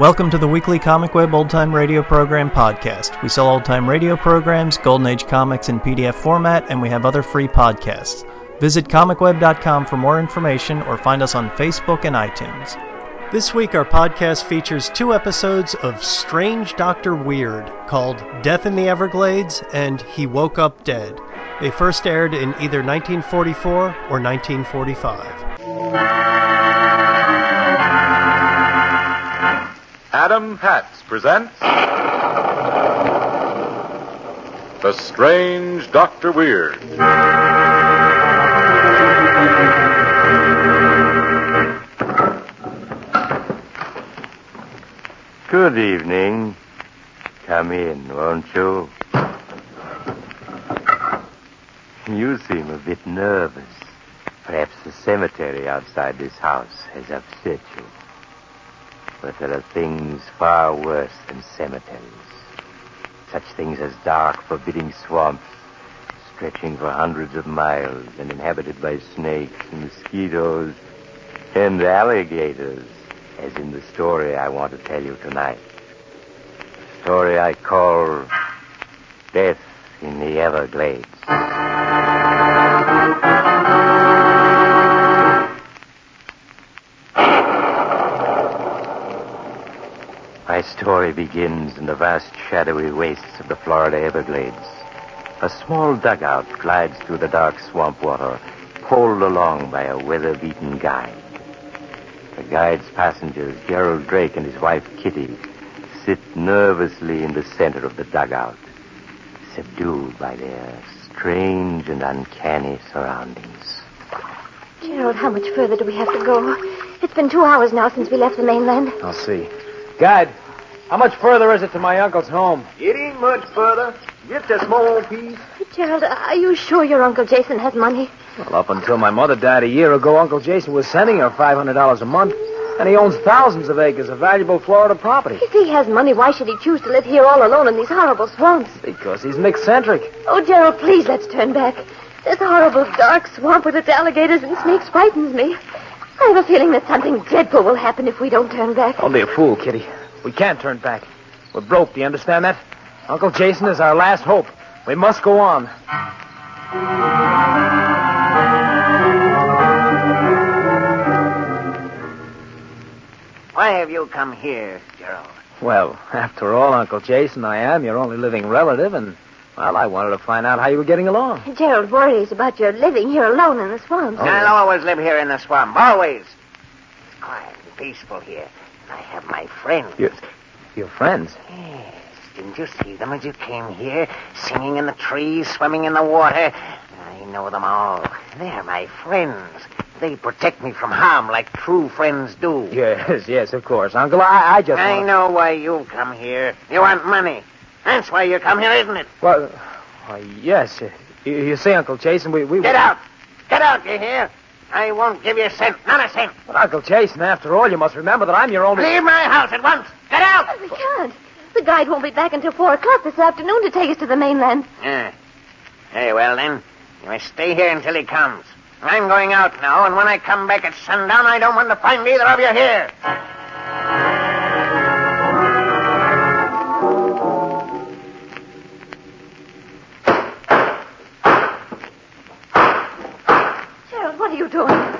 Welcome to the weekly Comic Web Old Time Radio Program podcast. We sell old time radio programs, Golden Age comics in PDF format, and we have other free podcasts. Visit comicweb.com for more information or find us on Facebook and iTunes. This week, our podcast features two episodes of Strange Doctor Weird called Death in the Everglades and He Woke Up Dead. They first aired in either 1944 or 1945. Adam Hats presents The Strange Doctor Weird. Good evening. Come in, won't you? You seem a bit nervous. Perhaps the cemetery outside this house has upset you. But there are things far worse than cemeteries. Such things as dark, forbidding swamps, stretching for hundreds of miles and inhabited by snakes and mosquitoes and alligators, as in the story I want to tell you tonight. A story I call Death in the Everglades. My story begins in the vast shadowy wastes of the Florida Everglades. A small dugout glides through the dark swamp water, poled along by a weather-beaten guide. The guide's passengers, Gerald Drake and his wife Kitty, sit nervously in the center of the dugout, subdued by their strange and uncanny surroundings. Gerald, how much further do we have to go? It's been two hours now since we left the mainland. I'll see. Guide, how much further is it to my uncle's home? It ain't much further. Just a small piece. Gerald, are you sure your Uncle Jason has money? Well, up until my mother died a year ago, Uncle Jason was sending her $500 a month. And he owns thousands of acres of valuable Florida property. If he has money, why should he choose to live here all alone in these horrible swamps? Because he's an eccentric. Oh, Gerald, please let's turn back. This horrible dark swamp with its alligators and snakes frightens me. I have a feeling that something dreadful will happen if we don't turn back. Don't be a fool, Kitty. We can't turn back. We're broke, do you understand that? Uncle Jason is our last hope. We must go on. Why have you come here, Gerald? Well, after all, Uncle Jason, I am your only living relative, and, well, I wanted to find out how you were getting along. Gerald worries about your living here alone in the swamps. I'll oh, always live here in the swamp. Always. It's quiet and peaceful here. I have my friends. Your, your friends? Yes. Didn't you see them as you came here? Singing in the trees, swimming in the water. I know them all. They're my friends. They protect me from harm like true friends do. Yes, yes, of course. Uncle, I, I just. I want- know why you've come here. You want money. That's why you come here, isn't it? Well, why, yes. You, you see, Uncle Jason, we. we Get out. Get out, you hear? I won't give you a cent. Not a cent. But, Uncle Jason, after all, you must remember that I'm your only. Leave my house at once. Get out. We can't. The guide won't be back until four o'clock this afternoon to take us to the mainland. Yeah. Very well, then. You must stay here until he comes. I'm going out now, and when I come back at sundown, I don't want to find either of you here.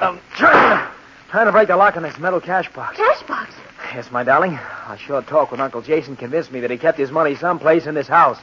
I'm trying to, trying to break the lock on this metal cash box. Cash box. Yes, my darling. A short talk with Uncle Jason convinced me that he kept his money someplace in this house.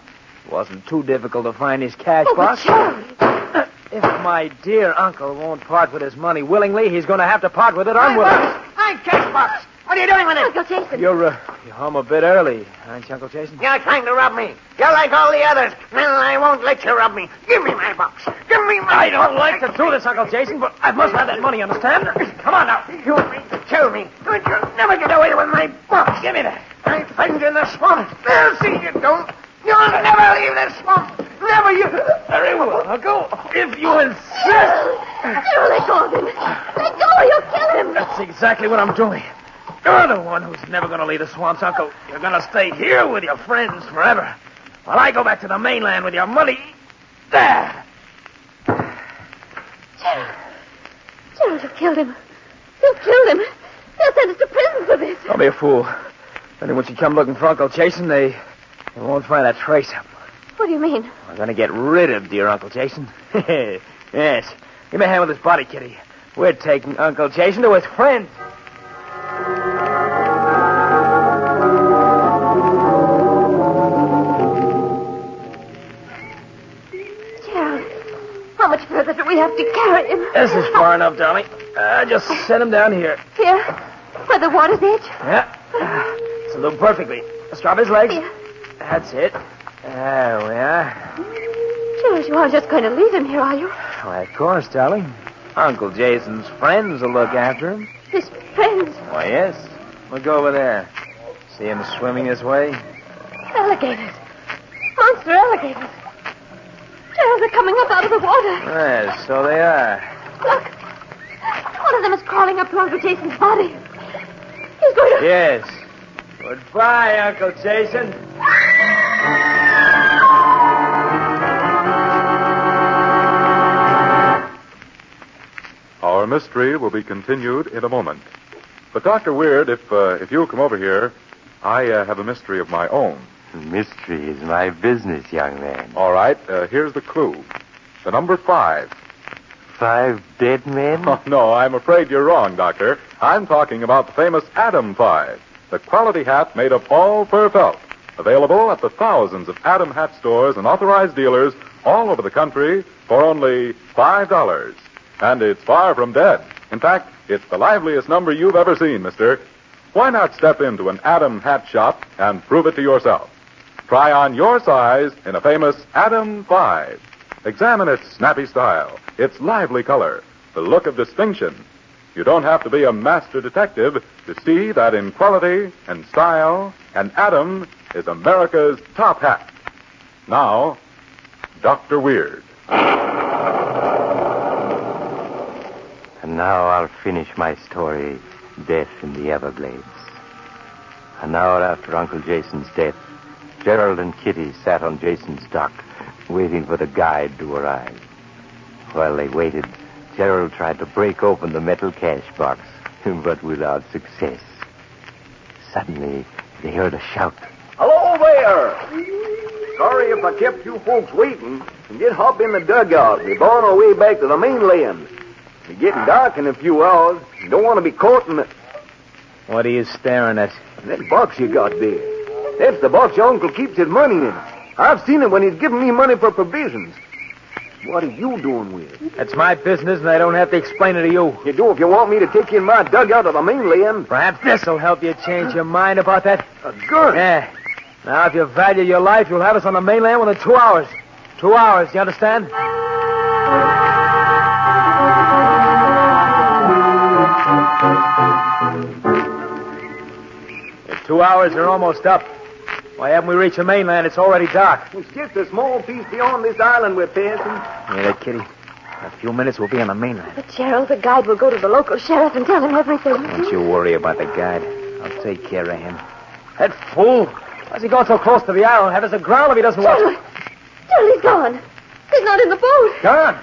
It wasn't too difficult to find his cash Oh, but box. Gerald. If my dear uncle won't part with his money willingly, he's going to have to part with it unwillingly. My. I cash box. What are you doing with it? Uncle Jason. You're, uh, you're home a bit early, aren't you, Uncle Jason? You're trying to rob me. You're like all the others. Well, I won't let you rob me. Give me my box. Give me my I don't like to do this, Uncle Jason, but I must have that money, understand? Come on now. You mean to kill me? But you'll never get away with my box. Give me that. I find you in the swamp. They'll see you don't. You'll never leave the swamp. Never you. Very well, Uncle. If you insist. Gerald, let go of him. Let go or you'll kill him. That's exactly what I'm doing. You're the one who's never going to leave the swamps, Uncle. You're going to stay here with your friends forever. While I go back to the mainland with your money. There. Gerald. Gerald, you killed him. You killed him. They'll send us to prison for this. Don't be a fool. Then when you come looking for Uncle Jason, they, they won't find a trace of him. What do you mean? We're going to get rid of dear Uncle Jason. yes. Give me a hand with his body, Kitty. We're taking Uncle Jason to his friends. We have to carry him? This is far enough, darling. Uh, just set him down here. Here, where the water's edge. Yeah. It's a do perfectly. Strap his legs. Here. That's it. There we are. Gerald, you aren't just going to leave him here, are you? Why, of course, darling. Uncle Jason's friends will look after him. His friends, Why, yes. We'll go over there. See him swimming this way? alligators. Monster alligators. Gerald, they're coming up out of the water. Yes, so they are. Look. One of them is crawling up to Uncle Jason's body. He's going to... Yes. Goodbye, Uncle Jason. Our mystery will be continued in a moment. But, Dr. Weird, if, uh, if you'll come over here, I uh, have a mystery of my own. Mystery is my business, young man. All right, uh, here's the clue. The number five. Five dead men? Oh, no, I'm afraid you're wrong, Doctor. I'm talking about the famous Adam 5, the quality hat made of all fur felt. Available at the thousands of Adam hat stores and authorized dealers all over the country for only $5. And it's far from dead. In fact, it's the liveliest number you've ever seen, mister. Why not step into an Adam hat shop and prove it to yourself? Try on your size in a famous Adam 5. Examine its snappy style, its lively color, the look of distinction. You don't have to be a master detective to see that in quality and style, an Adam is America's top hat. Now, Dr. Weird. And now I'll finish my story, Death in the Everglades. An hour after Uncle Jason's death, Gerald and Kitty sat on Jason's dock, waiting for the guide to arrive. While they waited, Gerald tried to break open the metal cash box, but without success. Suddenly, they heard a shout. Hello there! Sorry if I kept you folks waiting. Get hop in the dugout. We're on our way back to the mainland. It's getting ah. dark in a few hours. You don't want to be caught in the... What are you staring at? That box you got there. That's the box your uncle keeps his money in. I've seen it when he's giving me money for provisions. What are you doing with it? That's my business, and I don't have to explain it to you. You do if you want me to take you in my dugout to the mainland. Perhaps this will help you change your mind about that. A gun. Yeah. Now, if you value your life, you'll have us on the mainland within two hours. Two hours, you understand? The two hours are almost up. Why haven't we reached the mainland? It's already dark. It's just a small piece beyond this island we're passing. Yeah, that kitty. In a few minutes, we'll be on the mainland. But Gerald, the guide will go to the local sheriff and tell him everything. Don't you worry about the guide. I'll take care of him. That fool! Why's he going so close to the island? Have us aground if he doesn't watch. Gerald! Gerald, he's gone. He's not in the boat. Gone.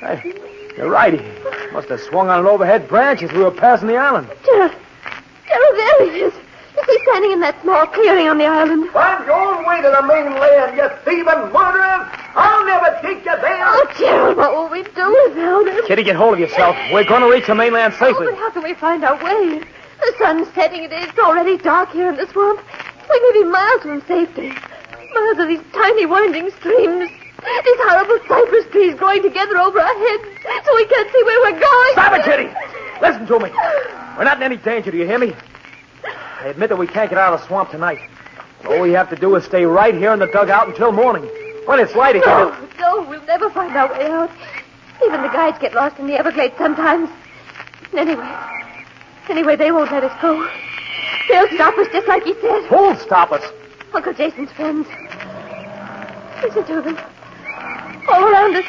Hey, you're right. He must have swung on an overhead branch as we were passing the island. Gerald! Gerald, there he is. Is he standing in that small clearing on the island? Find your own way to the mainland, you thieving murderers! I'll never take you there! Oh, Gerald, what will we do without him? Kitty, get hold of yourself. We're going to reach the mainland Oh, safely. but how can we find our way? The sun's setting. It is already dark here in the swamp. We may be miles from safety. Miles of these tiny winding streams. These horrible cypress trees growing together over our heads so we can't see where we're going. Stop it, Kitty! Listen to me. We're not in any danger, do you hear me? I admit that we can't get out of the swamp tonight. All we have to do is stay right here in the dugout until morning. When it's light again. No, no, we'll never find our way out. Even the guides get lost in the Everglades sometimes. Anyway, anyway, they won't let us go. They'll stop us just like he said. Who'll stop us? Uncle Jason's friends. Listen to them. All around us.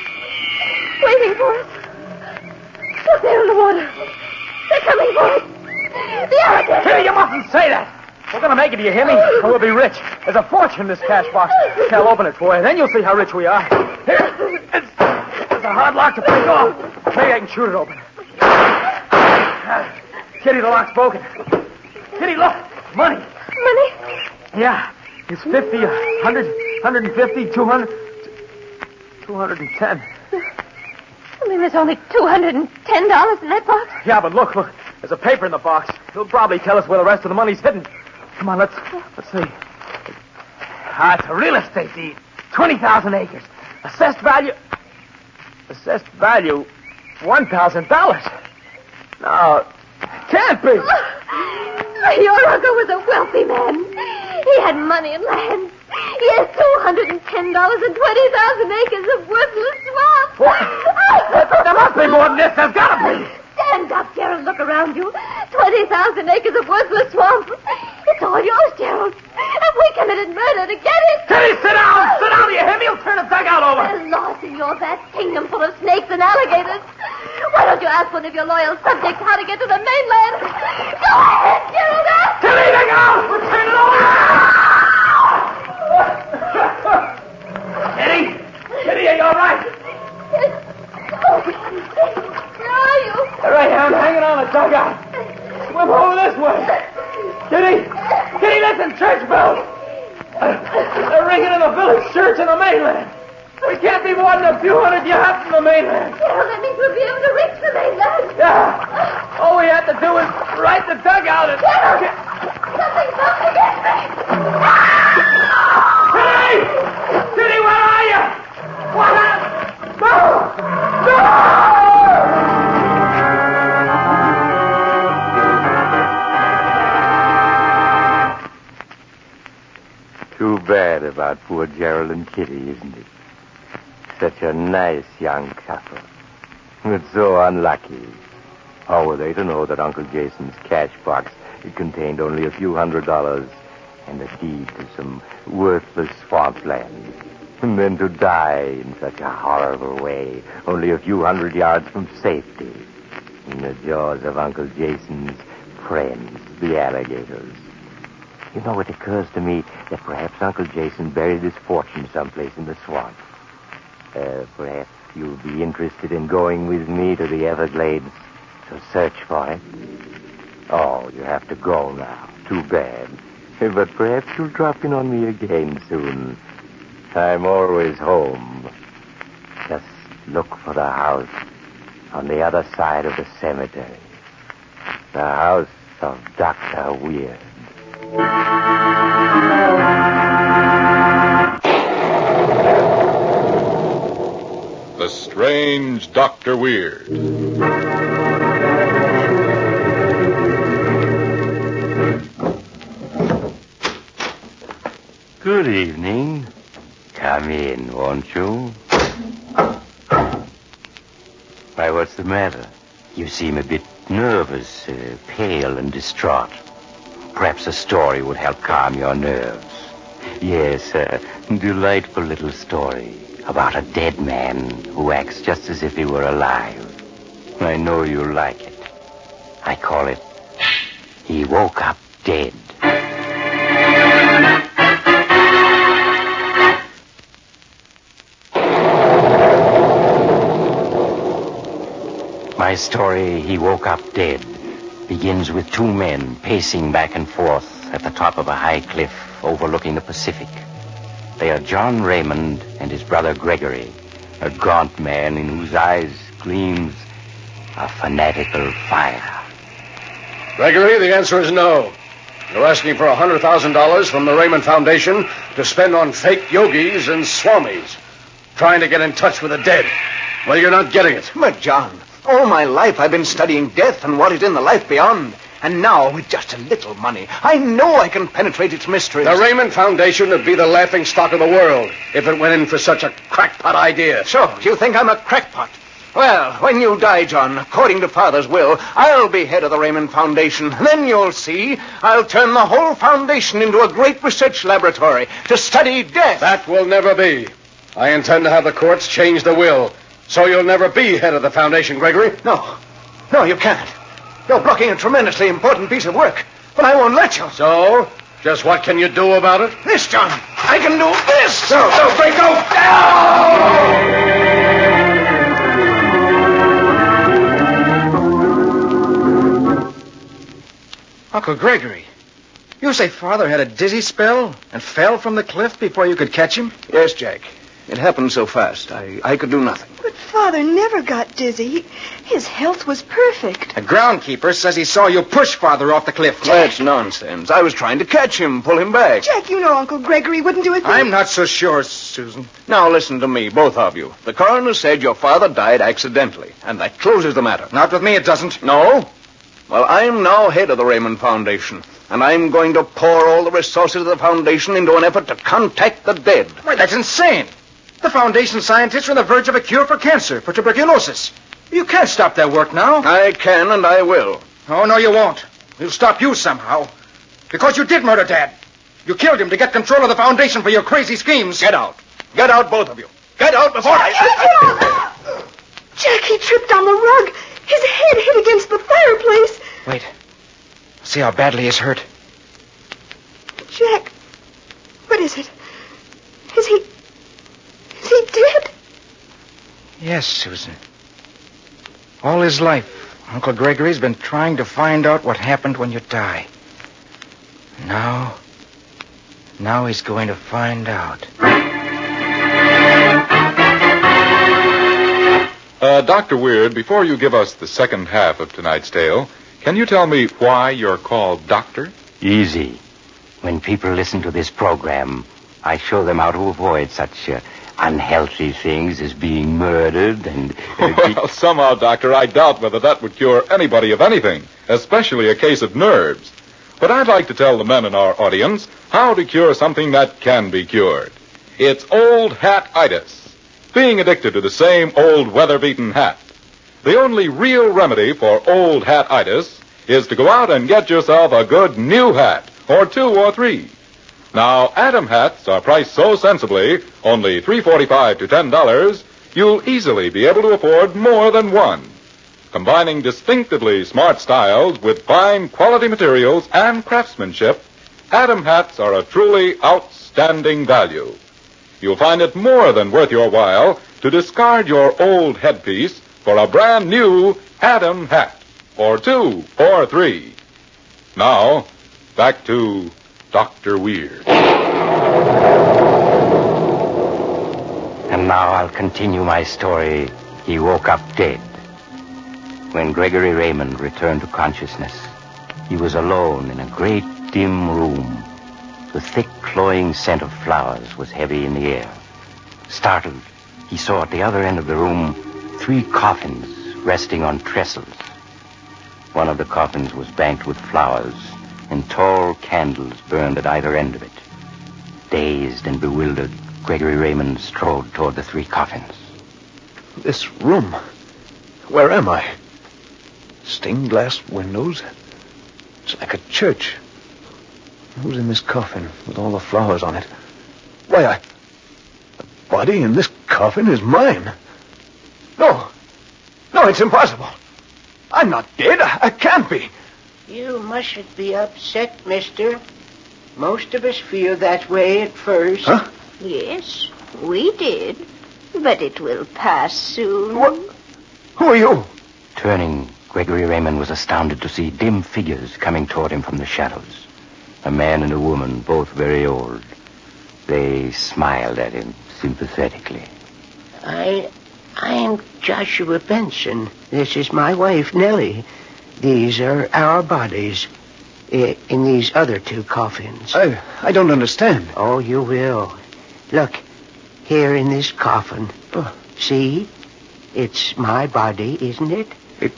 Waiting for us. Look there in the water. They're coming for us. The alligator. Kitty, you mustn't say that. We're going to make it, do you hear me? And we'll be rich. There's a fortune in this cash box. I'll open it for you. Then you'll see how rich we are. Here. It's, it's a hard lock to break off. Maybe I can shoot it open. Kitty, the lock's broken. Kitty, look. Money. Money? Yeah. It's 50, 100, 150, 200, 210. I mean, there's only $210 in that box. Yeah, but look, look. There's a paper in the box. It'll probably tell us where the rest of the money's hidden. Come on, let's let's see. Ah, it's a real estate deed. 20,000 acres. Assessed value. Assessed value. $1,000. No, can't be. Your uncle was a wealthy man. He had money and land. He has $210 and 20,000 acres of worthless swamp. What? there must be more than this. There's got to be. Stand up, Gerald. Look around you. 20,000 acres of worthless swamp. It's all yours, Gerald. If we committed murder to get it. Teddy, sit down. Sit down. You hear me? You'll turn the dugout over. There's lost in your vast kingdom full of snakes and alligators. Why don't you ask one of your loyal subjects how to get to the mainland? Go ahead, Gerald. Ask. Teddy, look out. We're turning over. Teddy. Teddy, are you all right? Oh, where are you? All right, I'm hanging on the dugout. Swim over this way. Kitty! Kitty, listen, church bells! Uh, they're ringing in the village church in the mainland. We can't be more than a few hundred yards from the mainland. Well, that means we'll be able to reach the mainland. Yeah. All we have to do is right the dugout and... Something's up against me. Kitty! Kitty, where are you? What happened? No! No! Bad about poor Gerald and Kitty, isn't it? Such a nice young couple. But so unlucky. How were they to know that Uncle Jason's cash box contained only a few hundred dollars and a deed to some worthless swampland? And then to die in such a horrible way, only a few hundred yards from safety, in the jaws of Uncle Jason's friends, the alligators. You know, it occurs to me that perhaps Uncle Jason buried his fortune someplace in the swamp. Uh, perhaps you'll be interested in going with me to the Everglades to search for it. Oh, you have to go now. Too bad. But perhaps you'll drop in on me again soon. I'm always home. Just look for the house on the other side of the cemetery. The house of Dr. Weird. The Strange Dr. Weird. Good evening. Come in, won't you? Why, what's the matter? You seem a bit nervous, uh, pale, and distraught. Perhaps a story would help calm your nerves. Yes, a delightful little story about a dead man who acts just as if he were alive. I know you'll like it. I call it He Woke Up Dead. My story, He Woke Up Dead, begins with two men pacing back and forth at the top of a high cliff overlooking the Pacific. They are John Raymond and his brother Gregory, a gaunt man in whose eyes gleams a fanatical fire. Gregory, the answer is no. You're asking for a $100,000 from the Raymond Foundation to spend on fake yogis and swamis, trying to get in touch with the dead. Well, you're not getting it. But, John, all my life I've been studying death and what is in the life beyond. And now, with just a little money, I know I can penetrate its mysteries. The Raymond Foundation would be the laughing stock of the world if it went in for such a crackpot idea. So, you think I'm a crackpot? Well, when you die, John, according to Father's will, I'll be head of the Raymond Foundation. Then you'll see I'll turn the whole foundation into a great research laboratory to study death. That will never be. I intend to have the courts change the will, so you'll never be head of the foundation, Gregory. No. No, you can't. You're blocking a tremendously important piece of work. But I won't let you. So, just what can you do about it? This, John. I can do this. No, no, Frank, no! Uncle Gregory, You say Father had a dizzy spell and fell from the cliff before you could catch him? Yes, Jack. It happened so fast. I, I could do nothing. But Father never got dizzy. He, his health was perfect. The groundkeeper says he saw you push Father off the cliff. That's nonsense. I was trying to catch him, pull him back. Jack, you know Uncle Gregory wouldn't do a thing. I'm not so sure, Susan. Now listen to me, both of you. The coroner said your father died accidentally, and that closes the matter. Not with me, it doesn't. No? Well, I'm now head of the Raymond Foundation, and I'm going to pour all the resources of the foundation into an effort to contact the dead. Why, that's insane. The Foundation scientists are on the verge of a cure for cancer, for tuberculosis. You can't stop their work now. I can and I will. Oh, no, you won't. We'll stop you somehow. Because you did murder Dad. You killed him to get control of the Foundation for your crazy schemes. Get out. Get out, both of you. Get out before I... Jack, he tripped on the rug. His head hit against the fireplace. Wait. See how badly he's hurt. Jack, what is it? Is he. Is he did? Yes, Susan. All his life, Uncle Gregory's been trying to find out what happened when you die. Now. Now he's going to find out. Uh, Dr. Weird, before you give us the second half of tonight's tale, can you tell me why you're called Doctor? Easy. When people listen to this program, I show them how to avoid such uh, unhealthy things as being murdered and. Uh, well, somehow, Doctor, I doubt whether that would cure anybody of anything, especially a case of nerves. But I'd like to tell the men in our audience how to cure something that can be cured. It's old hat-itis. Being addicted to the same old weather-beaten hat. The only real remedy for old hat-itis is to go out and get yourself a good new hat, or two or three. Now, Adam hats are priced so sensibly, only three forty-five to ten dollars, you'll easily be able to afford more than one. Combining distinctively smart styles with fine quality materials and craftsmanship, Adam hats are a truly outstanding value. You'll find it more than worth your while to discard your old headpiece for a brand new Adam hat, or two, or three. Now, back to Dr. Weird. And now I'll continue my story. He woke up dead. When Gregory Raymond returned to consciousness, he was alone in a great dim room. The thick, cloying scent of flowers was heavy in the air. Startled, he saw at the other end of the room three coffins resting on trestles. One of the coffins was banked with flowers, and tall candles burned at either end of it. Dazed and bewildered, Gregory Raymond strode toward the three coffins. This room. Where am I? Stained glass windows. It's like a church. Who's in this coffin with all the flowers on it? Why, I. The body in this coffin is mine. No. No, it's impossible. I'm not dead. I, I can't be. You mustn't be upset, mister. Most of us feel that way at first. Huh? Yes, we did. But it will pass soon. What? Who are you? Turning, Gregory Raymond was astounded to see dim figures coming toward him from the shadows. A man and a woman, both very old. They smiled at him sympathetically. I, I'm Joshua Benson. This is my wife, Nellie. These are our bodies i- in these other two coffins. I, I don't understand. Oh, you will. Look, here in this coffin. Oh. See? It's my body, isn't it? It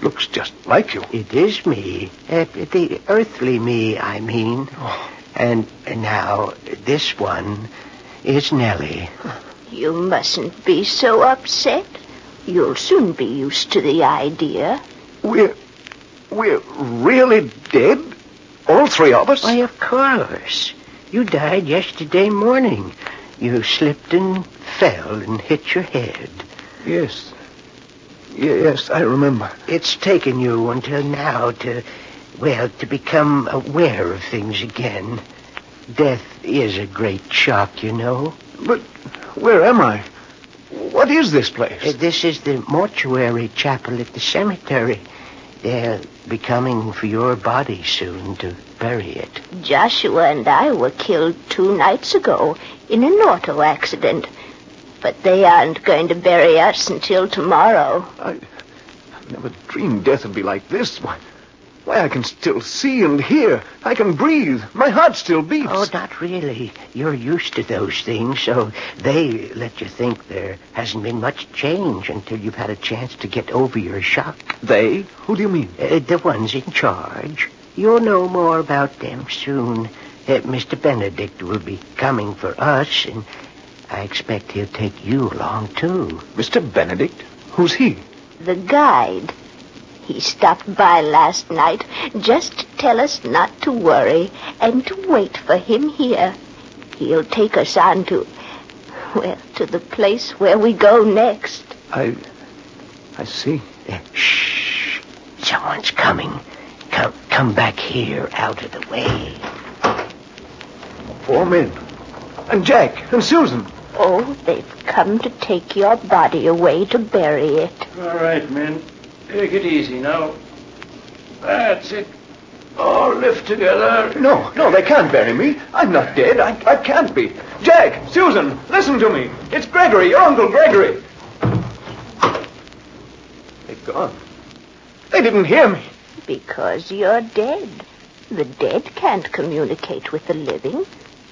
looks just like you. It is me. Uh, the earthly me, I mean. Oh. And, and now, this one is Nellie. You mustn't be so upset. You'll soon be used to the idea. We're. We're really dead? All three of us? Why, of course. You died yesterday morning. You slipped and fell and hit your head. Yes. Yes, I remember. It's taken you until now to, well, to become aware of things again. Death is a great shock, you know. But where am I? What is this place? Uh, this is the mortuary chapel at the cemetery. They'll be coming for your body soon to bury it. Joshua and I were killed two nights ago in an auto accident. But they aren't going to bury us until tomorrow. I never dreamed death would be like this. Why, why, I can still see and hear. I can breathe. My heart still beats. Oh, not really. You're used to those things, so they let you think there hasn't been much change until you've had a chance to get over your shock. They? Who do you mean? Uh, the ones in charge. You'll know more about them soon. Uh, Mr. Benedict will be coming for us, and I expect he'll take you along, too. Mr. Benedict? Who's he? The guide. He stopped by last night just to tell us not to worry and to wait for him here. He'll take us on to, well, to the place where we go next. I. I see. Uh, shh. Someone's coming. Come, come back here, out of the way. Four men. And Jack and Susan. Oh, they've come to take your body away to bury it. All right, men. Take it easy now. That's it. All lift together. No, no, they can't bury me. I'm not dead. I, I can't be. Jack, Susan, listen to me. It's Gregory, your Uncle Gregory. They've gone. They didn't hear me. Because you're dead. The dead can't communicate with the living.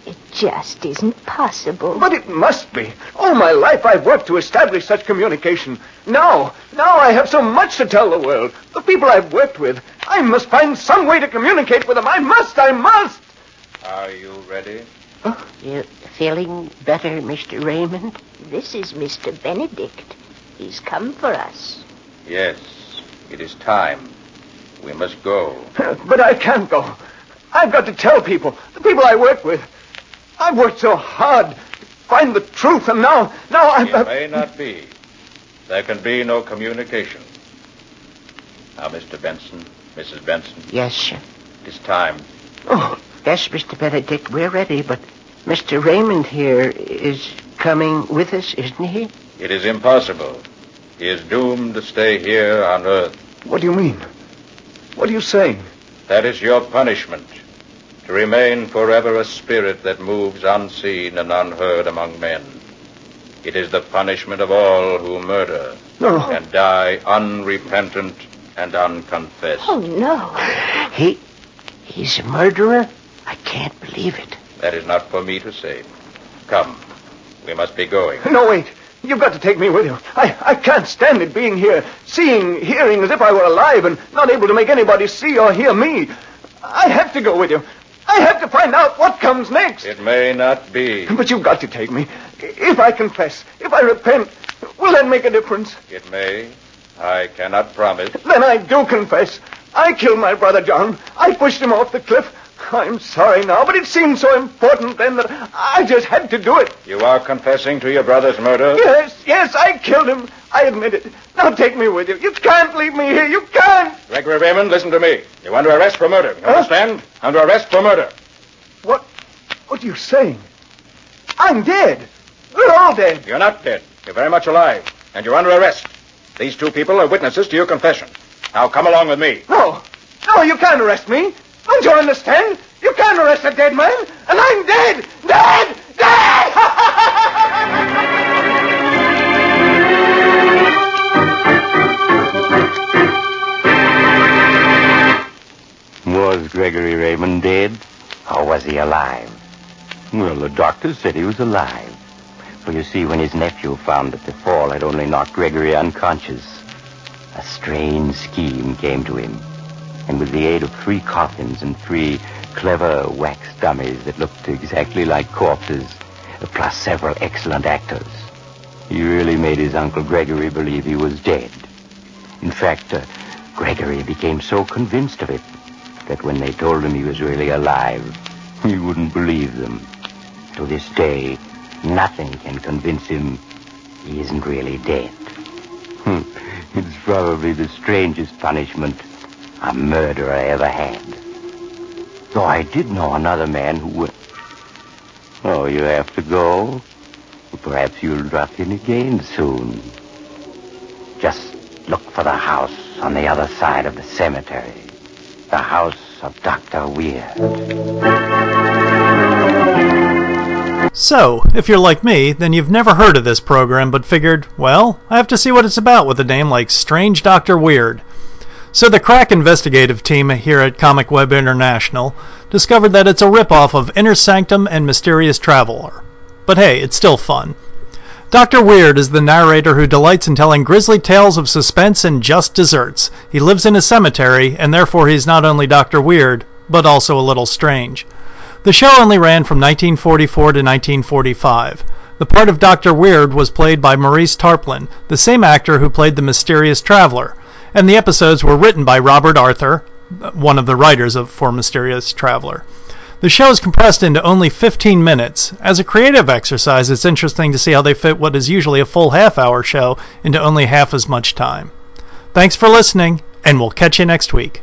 It just isn't possible. But it must be. All my life I've worked to establish such communication. Now, now I have so much to tell the world. The people I've worked with. I must find some way to communicate with them. I must, I must. Are you ready? You feeling better, Mr. Raymond? This is Mr. Benedict. He's come for us. Yes, it is time. We must go. But I can't go. I've got to tell people, the people I work with. I've worked so hard to find the truth, and now, now I'm. It uh, may not be. There can be no communication. Now, Mr. Benson, Mrs. Benson, Yes, sir. it is time. Oh, yes, Mr. Benedict, we're ready, but Mr. Raymond here is coming with us, isn't he? It is impossible. He is doomed to stay here on Earth. What do you mean? What are you saying? That is your punishment. To remain forever a spirit that moves unseen and unheard among men. It is the punishment of all who murder No. and die unrepentant and unconfessed. Oh, no. He. He's a murderer? I can't believe it. That is not for me to say. Come, we must be going. No, wait. You've got to take me with you. I, I can't stand it being here, seeing, hearing as if I were alive and not able to make anybody see or hear me. I have to go with you. I have to find out what comes next. It may not be. But you've got to take me. If I confess, if I repent, will that make a difference? It may. I cannot promise. Then I do confess. I killed my brother John. I pushed him off the cliff. I'm sorry now, but it seemed so important then that I just had to do it. You are confessing to your brother's murder? Yes, yes, I killed him. I admit it. Now take me with you. You can't leave me here. You can't. Gregory Raymond, listen to me. You're under arrest for murder. You understand? Under arrest for murder. What? What are you saying? I'm dead. We're all dead. You're not dead. You're very much alive. And you're under arrest. These two people are witnesses to your confession. Now come along with me. No. No, you can't arrest me. Don't you understand? You can't arrest a dead man. And I'm dead. Dead! Dead! Was Gregory Raymond dead? Or was he alive? Well, the doctor said he was alive. For you see, when his nephew found that the fall had only knocked Gregory unconscious, a strange scheme came to him. And with the aid of three coffins and three clever wax dummies that looked exactly like corpses, plus several excellent actors, he really made his Uncle Gregory believe he was dead. In fact, uh, Gregory became so convinced of it that when they told him he was really alive, he wouldn't believe them. To this day, nothing can convince him he isn't really dead. Hmm. it's probably the strangest punishment a murderer I ever had. Though I did know another man who would. Oh, you have to go? Perhaps you'll drop in again soon. Just Look for the house on the other side of the cemetery. The house of Dr. Weird. So, if you're like me, then you've never heard of this program but figured, well, I have to see what it's about with a name like Strange Dr. Weird. So the crack investigative team here at Comic Web International discovered that it's a ripoff of Inner Sanctum and Mysterious Traveler. But hey, it's still fun. Dr. Weird is the narrator who delights in telling grisly tales of suspense and just desserts. He lives in a cemetery, and therefore he's not only Dr. Weird, but also a little strange. The show only ran from 1944 to 1945. The part of Dr. Weird was played by Maurice Tarplin, the same actor who played the mysterious traveler, and the episodes were written by Robert Arthur, one of the writers of For Mysterious Traveler. The show is compressed into only 15 minutes. As a creative exercise, it's interesting to see how they fit what is usually a full half hour show into only half as much time. Thanks for listening, and we'll catch you next week.